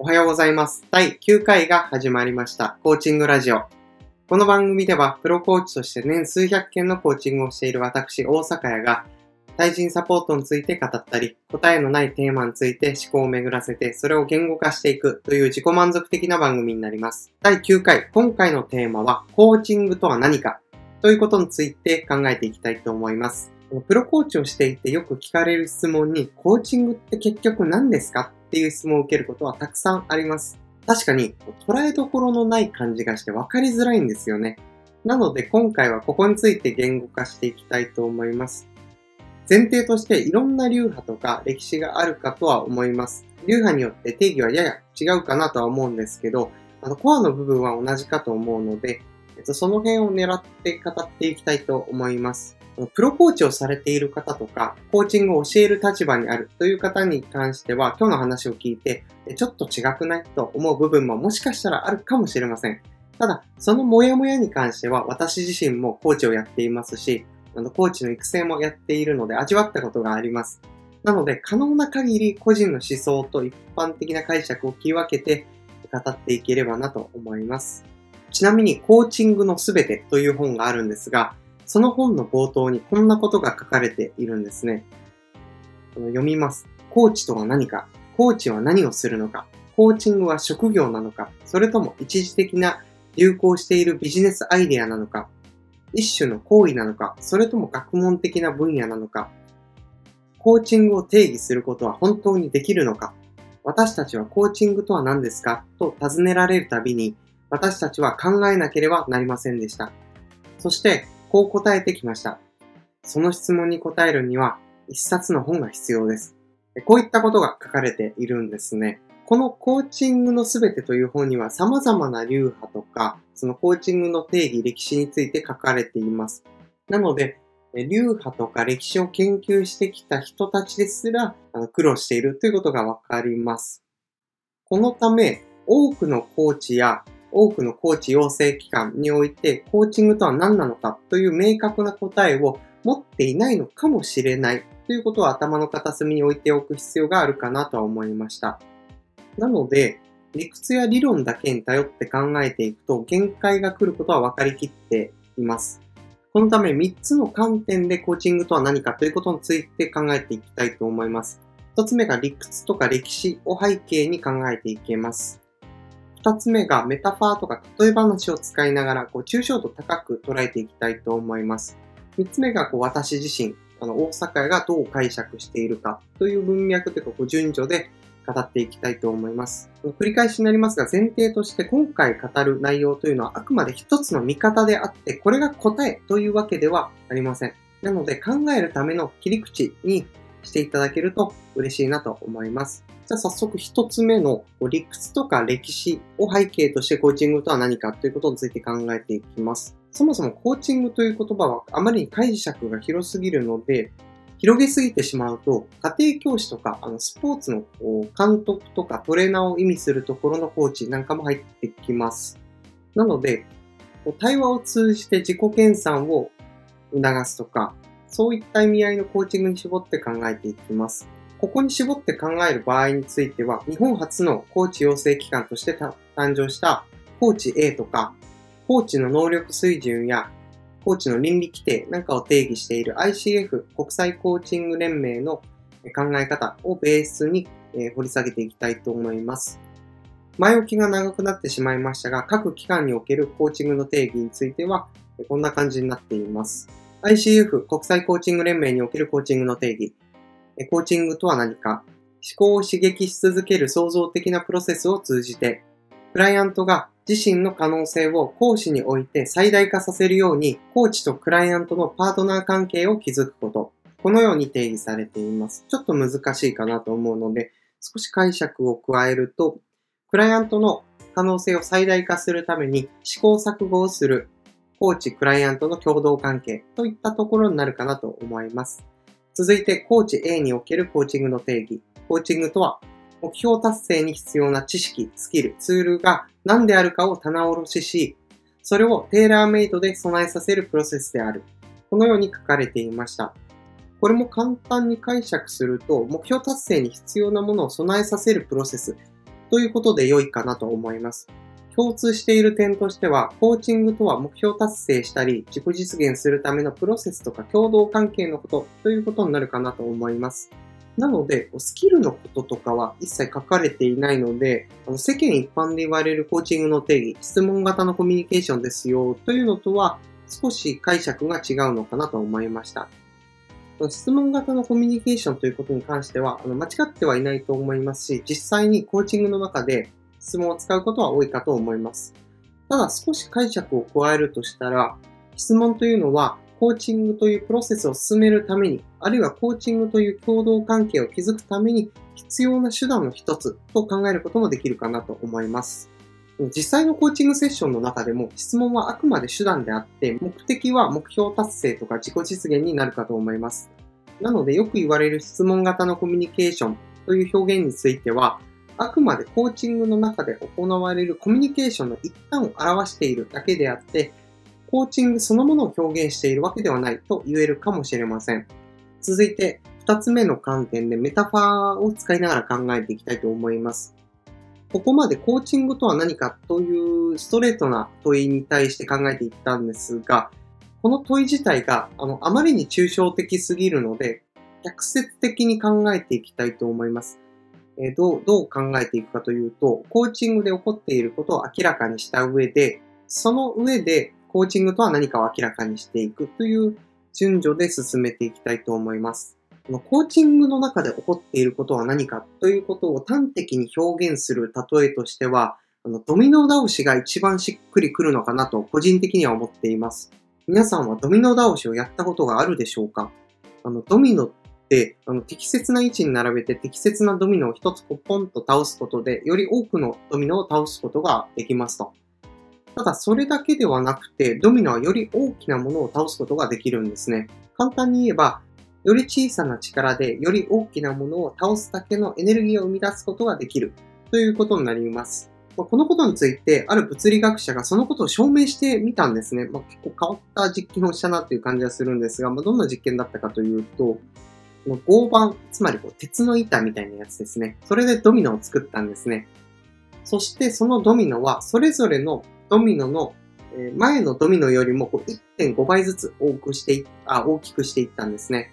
おはようございます。第9回が始まりました。コーチングラジオ。この番組では、プロコーチとして年数百件のコーチングをしている私、大阪屋が、対人サポートについて語ったり、答えのないテーマについて思考を巡らせて、それを言語化していくという自己満足的な番組になります。第9回、今回のテーマは、コーチングとは何かということについて考えていきたいと思います。プロコーチをしていてよく聞かれる質問に、コーチングって結局何ですか？っていう質問を受けることはたくさんあります。確かに捉えどころのない感じがして分かりづらいんですよね。なので今回はここについて言語化していきたいと思います。前提としていろんな流派とか歴史があるかとは思います。流派によって定義はやや違うかなとは思うんですけど、あのコアの部分は同じかと思うので、その辺を狙って語っていきたいと思います。プロコーチをされている方とか、コーチングを教える立場にあるという方に関しては、今日の話を聞いて、ちょっと違くないと思う部分ももしかしたらあるかもしれません。ただ、そのモヤモヤに関しては、私自身もコーチをやっていますし、あのコーチの育成もやっているので味わったことがあります。なので、可能な限り個人の思想と一般的な解釈を切り分けて語っていければなと思います。ちなみに、コーチングのすべてという本があるんですが、その本の冒頭にこんなことが書かれているんですね。読みます。コーチとは何か？コーチは何をするのか？コーチングは職業なのか？それとも一時的な流行しているビジネスアイデアなのか？一種の行為なのか？それとも学問的な分野なのか？コーチングを定義することは本当にできるのか？私たちはコーチングとは何ですか？と尋ねられるたびに私たちは考えなければなりませんでした。そしてこう答えてきました。その質問に答えるには、一冊の本が必要です。こういったことが書かれているんですね。このコーチングのすべてという本には様々な流派とか、そのコーチングの定義、歴史について書かれています。なので、流派とか歴史を研究してきた人たちですら苦労しているということがわかります。このため、多くのコーチや多くのコーチ養成機関において、コーチングとは何なのかという明確な答えを持っていないのかもしれないということを頭の片隅に置いておく必要があるかなとは思いました。なので、理屈や理論だけに頼って考えていくと限界が来ることは分かりきっています。このため3つの観点でコーチングとは何かということについて考えていきたいと思います。1つ目が理屈とか歴史を背景に考えていけます。二つ目がメタファーとか例え話を使いながら、こう、抽象度高く捉えていきたいと思います。三つ目が、こう、私自身、あの、大阪がどう解釈しているかという文脈というか、こう、順序で語っていきたいと思います。繰り返しになりますが、前提として今回語る内容というのはあくまで一つの見方であって、これが答えというわけではありません。なので、考えるための切り口にしていただけると嬉しいなと思います。じゃあ早速一つ目の理屈とか歴史を背景としてコーチングとは何かということについて考えていきます。そもそもコーチングという言葉はあまりに解釈が広すぎるので、広げすぎてしまうと、家庭教師とかあのスポーツの監督とかトレーナーを意味するところのコーチなんかも入ってきます。なので、対話を通じて自己研鑽を促すとか、そういった意味合いのコーチングに絞って考えていきます。ここに絞って考える場合については、日本初のコーチ養成機関として誕生したコーチ A とか、コーチの能力水準やコーチの倫理規定なんかを定義している ICF 国際コーチング連盟の考え方をベースに掘り下げていきたいと思います。前置きが長くなってしまいましたが、各機関におけるコーチングの定義については、こんな感じになっています。ICF 国際コーチング連盟におけるコーチングの定義。コーチングとは何か？思考を刺激し続ける創造的なプロセスを通じて、クライアントが自身の可能性を講師において最大化させるように、コーチとクライアントのパートナー関係を築くこと。このように定義されています。ちょっと難しいかなと思うので、少し解釈を加えると、クライアントの可能性を最大化するために試行錯誤をするコーチ、クライアントの共同関係といったところになるかなと思います。続いて、コーチ A におけるコーチングの定義。コーチングとは、目標達成に必要な知識、スキル、ツールが何であるかを棚卸しし、それをテーラーメイドで備えさせるプロセスである。このように書かれていました。これも簡単に解釈すると、目標達成に必要なものを備えさせるプロセス。ということで良いかなと思います。共通している点としては、コーチングとは目標達成したり、自己実現するためのプロセスとか共同関係のことということになるかなと思います。なので、スキルのこととかは一切書かれていないので、あの世間一般で言われるコーチングの定義、質問型のコミュニケーションですよというのとは少し解釈が違うのかなと思いました。質問型のコミュニケーションということに関しては、間違ってはいないと思いますし、実際にコーチングの中で質問を使うことは多いかと思います。ただ少し解釈を加えるとしたら、質問というのはコーチングというプロセスを進めるために、あるいはコーチングという共同関係を築くために必要な手段の一つと考えることもできるかなと思います。実際のコーチングセッションの中でも質問はあくまで手段であって、目的は目標達成とか自己実現になるかと思います。なのでよく言われる質問型のコミュニケーションという表現については、あくまでコーチングの中で行われるコミュニケーションの一端を表しているだけであって、コーチングそのものを表現しているわけではないと言えるかもしれません。続いて、二つ目の観点でメタファーを使いながら考えていきたいと思います。ここまでコーチングとは何かというストレートな問いに対して考えていったんですが、この問い自体があのあまりに抽象的すぎるので、逆説的に考えていきたいと思います。えどう、どう考えていくかというと、コーチングで起こっていることを明らかにした上で、その上でコーチングとは何かを明らかにしていくという順序で進めていきたいと思います。このコーチングの中で起こっていることは何かということを端的に表現する例えとしては、あのドミノ倒しが一番しっくりくるのかなと個人的には思っています。皆さんはドミノ倒しをやったことがあるでしょうか？あのドミノっあの適切な位置に並べて適切なドミノを一つポンと倒すことでより多くのドミノを倒すことができますと。ただそれだけではなくて、ドミノはより大きなものを倒すことができるんですね。簡単に言えば、より小さな力でより大きなものを倒すだけのエネルギーを生み出すことができるということになります。このことについて、ある物理学者がそのことを証明してみたんですね。まあ、結構変わった実験をしたなという感じがするんですが、まあ、どんな実験だったかというと、この合板、つまりこう鉄の板みたいなやつですね。それでドミノを作ったんですね。そしてそのドミノはそれぞれのドミノの前のドミノよりも1.5倍ずつ多くしてあ大きくしていったんですね。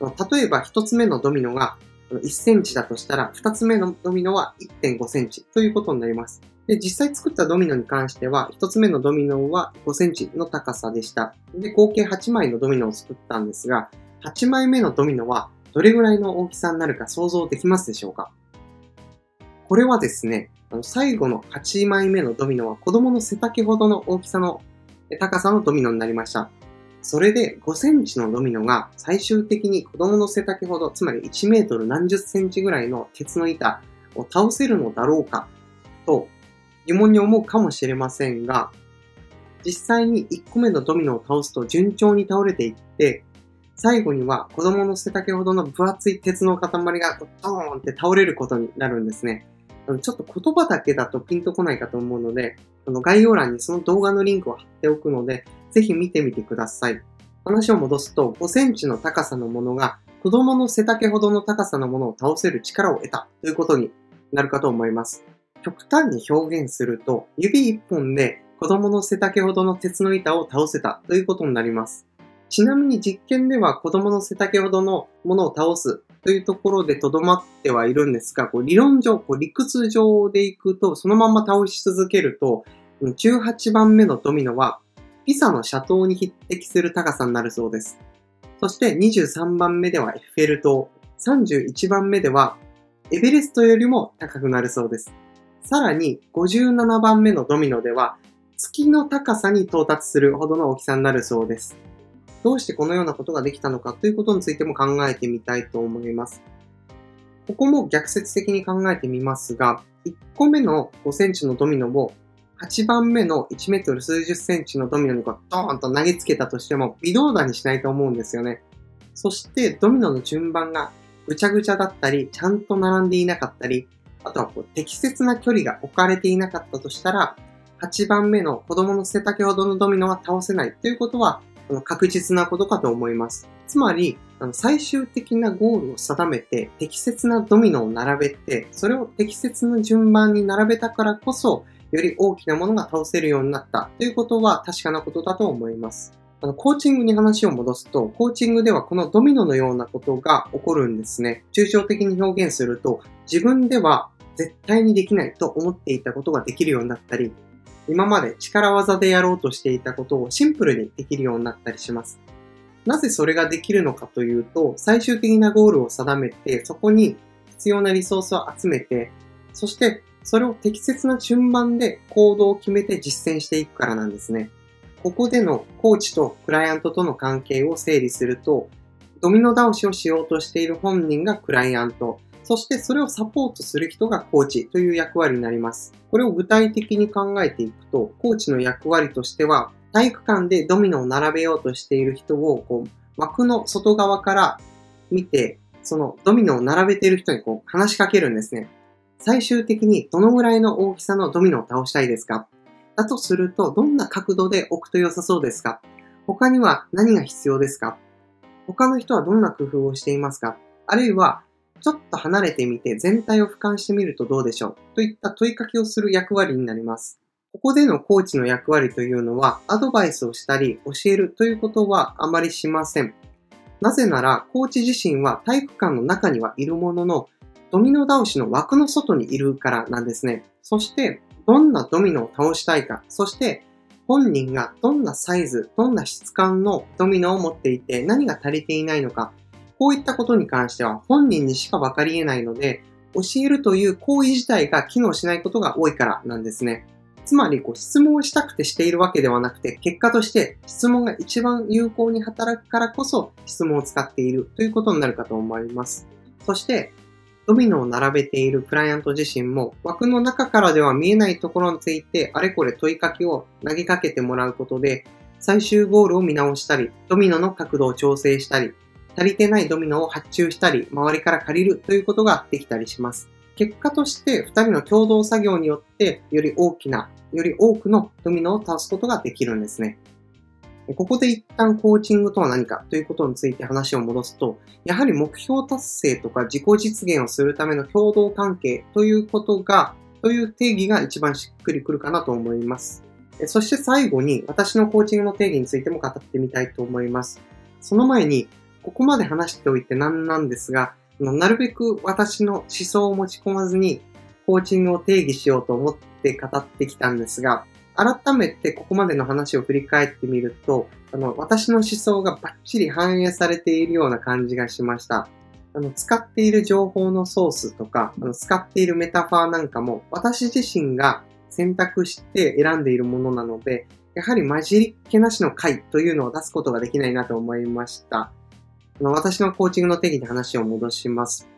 例えば1つ目のドミノが1センチだとしたら、2つ目のドミノは1.5センチということになります。で、実際作ったドミノに関しては、1つ目のドミノは5センチの高さでした。で、合計8枚のドミノを作ったんですが、8枚目のドミノはどれぐらいの大きさになるか想像できますでしょうか？これはですね、最後の8枚目のドミノは子供の背丈ほどの大きさの高さのドミノになりました。それで5センチのドミノが最終的に子供の背丈ほど、つまり1メートル何十センチぐらいの鉄の板を倒せるのだろうかと疑問に思うかもしれませんが、実際に1個目のドミノを倒すと順調に倒れていって、最後には子供の背丈ほどの分厚い鉄の塊がドーンって倒れることになるんですね。ちょっと言葉だけだとピンとこないかと思うので、この概要欄にその動画のリンクを貼っておくので、ぜひ見てみてください。話を戻すと、5センチの高さのものが子供の背丈ほどの高さのものを倒せる力を得たということになるかと思います。極端に表現すると、指一本で子供の背丈ほどの鉄の板を倒せたということになります。ちなみに実験では子供の背丈ほどのものを倒すというところでとどまってはいるんですが、こう理論上、こう理屈上でいくと、そのまま倒し続けると、18番目のドミノは、ピサの斜塔に匹敵する高さになるそうです。そして23番目ではエッフェル塔、31番目ではエベレストよりも高くなるそうです。さらに57番目のドミノでは月の高さに到達するほどの大きさになるそうです。どうしてこのようなことができたのかということについても考えてみたいと思います。ここも逆説的に考えてみますが、1個目の5センチのドミノを8番目の1メートル数十センチのドミノにこうドーンと投げつけたとしても微動だにしないと思うんですよね。そしてドミノの順番がぐちゃぐちゃだったり、ちゃんと並んでいなかったり、あとはこう適切な距離が置かれていなかったとしたら、8番目の子供の背丈ほどのドミノは倒せないということは確実なことかと思います。つまり、最終的なゴールを定めて適切なドミノを並べて、それを適切な順番に並べたからこそ、より大きなものが倒せるようになったということは確かなことだと思います。あの、コーチングに話を戻すと、コーチングではこのドミノのようなことが起こるんですね。抽象的に表現すると、自分では絶対にできないと思っていたことができるようになったり、今まで力技でやろうとしていたことをシンプルにできるようになったりします。なぜそれができるのかというと、最終的なゴールを定めて、そこに必要なリソースを集めて、そしてそれを適切な順番で行動を決めて実践していくからなんですね。ここでのコーチとクライアントとの関係を整理すると、ドミノ倒しをしようとしている本人がクライアント、そしてそれをサポートする人がコーチという役割になります。これを具体的に考えていくと、コーチの役割としては、体育館でドミノを並べようとしている人をこう枠の外側から見て、そのドミノを並べている人にこう話しかけるんですね。最終的にどのぐらいの大きさのドミノを倒したいですか？だとすると、どんな角度で置くと良さそうですか？他には何が必要ですか？他の人はどんな工夫をしていますか？あるいは、ちょっと離れてみて全体を俯瞰してみるとどうでしょうといった問いかけをする役割になります。ここでのコーチの役割というのは、アドバイスをしたり教えるということはあまりしません。なぜなら、コーチ自身は体育館の中にはいるものの、ドミノ倒しの枠の外にいるからなんですね。そして、どんなドミノを倒したいか、そして本人がどんなサイズ、どんな質感のドミノを持っていて何が足りていないのか、こういったことに関しては本人にしか分かり得ないので、教えるという行為自体が機能しないことが多いからなんですね。つまりこう質問をしたくてしているわけではなくて、結果として質問が一番有効に働くからこそ質問を使っているということになるかと思います。そして、ドミノを並べているクライアント自身も枠の中からでは見えないところについてあれこれ問いかけを投げかけてもらうことで最終ゴールを見直したり、ドミノの角度を調整したり、足りてないドミノを発注したり、周りから借りるということができたりします。結果として2人の共同作業によってより大きな、より多くのドミノを倒すことができるんですね。ここで一旦コーチングとは何かということについて話を戻すと、やはり目標達成とか自己実現をするための共同関係ということが、という定義が一番しっくりくるかなと思います。そして最後に私のコーチングの定義についても語ってみたいと思います。その前に、ここまで話しておいて何なんですが、なるべく私の思想を持ち込まずにコーチングを定義しようと思って語ってきたんですが、改めてここまでの話を振り返ってみると、あの、私の思想がバッチリ反映されているような感じがしました。あの、使っている情報のソースとか、あの、使っているメタファーなんかも、私自身が選択して選んでいるものなので、やはり混じりっ気なしの回というのを出すことができないなと思いました。私のコーチングの定義に話を戻します。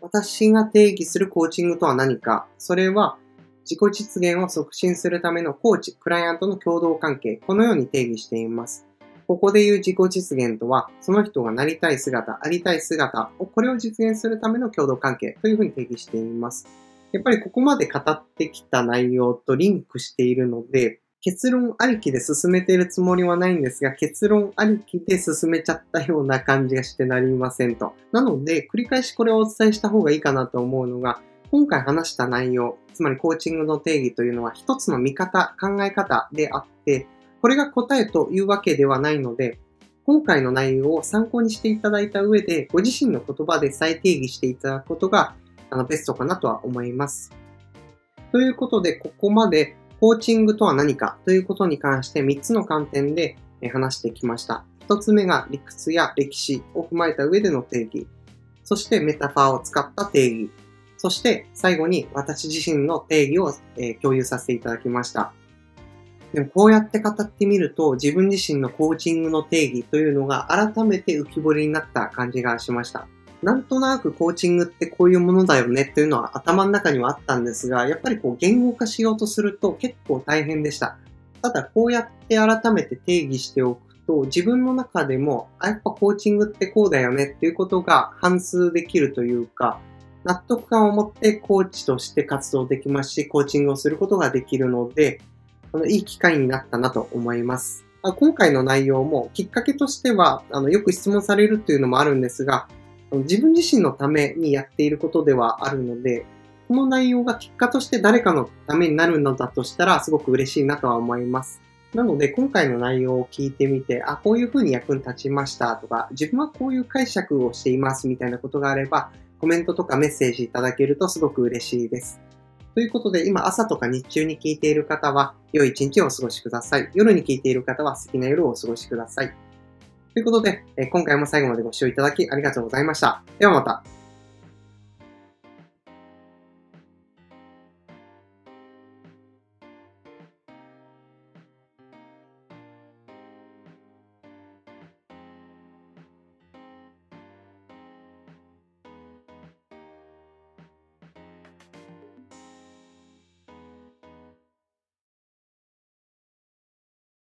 私が定義するコーチングとは何かそれは自己実現を促進するためのコーチ、クライアントの共同関係、このように定義しています。ここで言う自己実現とは、その人がなりたい姿、ありたい姿を、これを実現するための共同関係というふうに定義しています。やっぱりここまで語ってきた内容とリンクしているので、結論ありきで進めているつもりはないんですが、結論ありきで進めちゃったような感じがしてなりませんと。なので、繰り返しこれをお伝えした方がいいかなと思うのが、今回話した内容、つまりコーチングの定義というのは一つの見方、考え方であって、これが答えというわけではないので、今回の内容を参考にしていただいた上で、ご自身の言葉で再定義していただくことがあのベストかなとは思います。ということで、ここまでコーチングとは何かということに関して3つの観点で話してきました。1つ目が理屈や歴史を踏まえた上での定義。そしてメタファーを使った定義。そして最後に私自身の定義を、え、共有させていただきました。でもこうやって語ってみると自分自身のコーチングの定義というのが改めて浮き彫りになった感じがしました。なんとなくコーチングってこういうものだよねっていうのは頭の中にはあったんですが、やっぱりこう言語化しようとすると結構大変でした。ただこうやって改めて定義しておくと自分の中でも、あ、やっぱコーチングってこうだよねっていうことが反数できるというか、納得感を持ってコーチとして活動できますし、コーチングをすることができるので、このいい機会になったなと思います。今回の内容もきっかけとしては、あの、よく質問されるっていうのもあるんですが、自分自身のためにやっていることではあるので、この内容が結果として誰かのためになるのだとしたらすごく嬉しいなとは思います。なので今回の内容を聞いてみて、あ、こういうふうに役に立ちましたとか、自分はこういう解釈をしていますみたいなことがあれば、コメントとかメッセージいただけるとすごく嬉しいです。ということで、今朝とか日中に聞いている方は、良い一日をお過ごしください。夜に聞いている方は素敵な夜をお過ごしください。ということで、今回も最後までご視聴いただきありがとうございました。ではまた。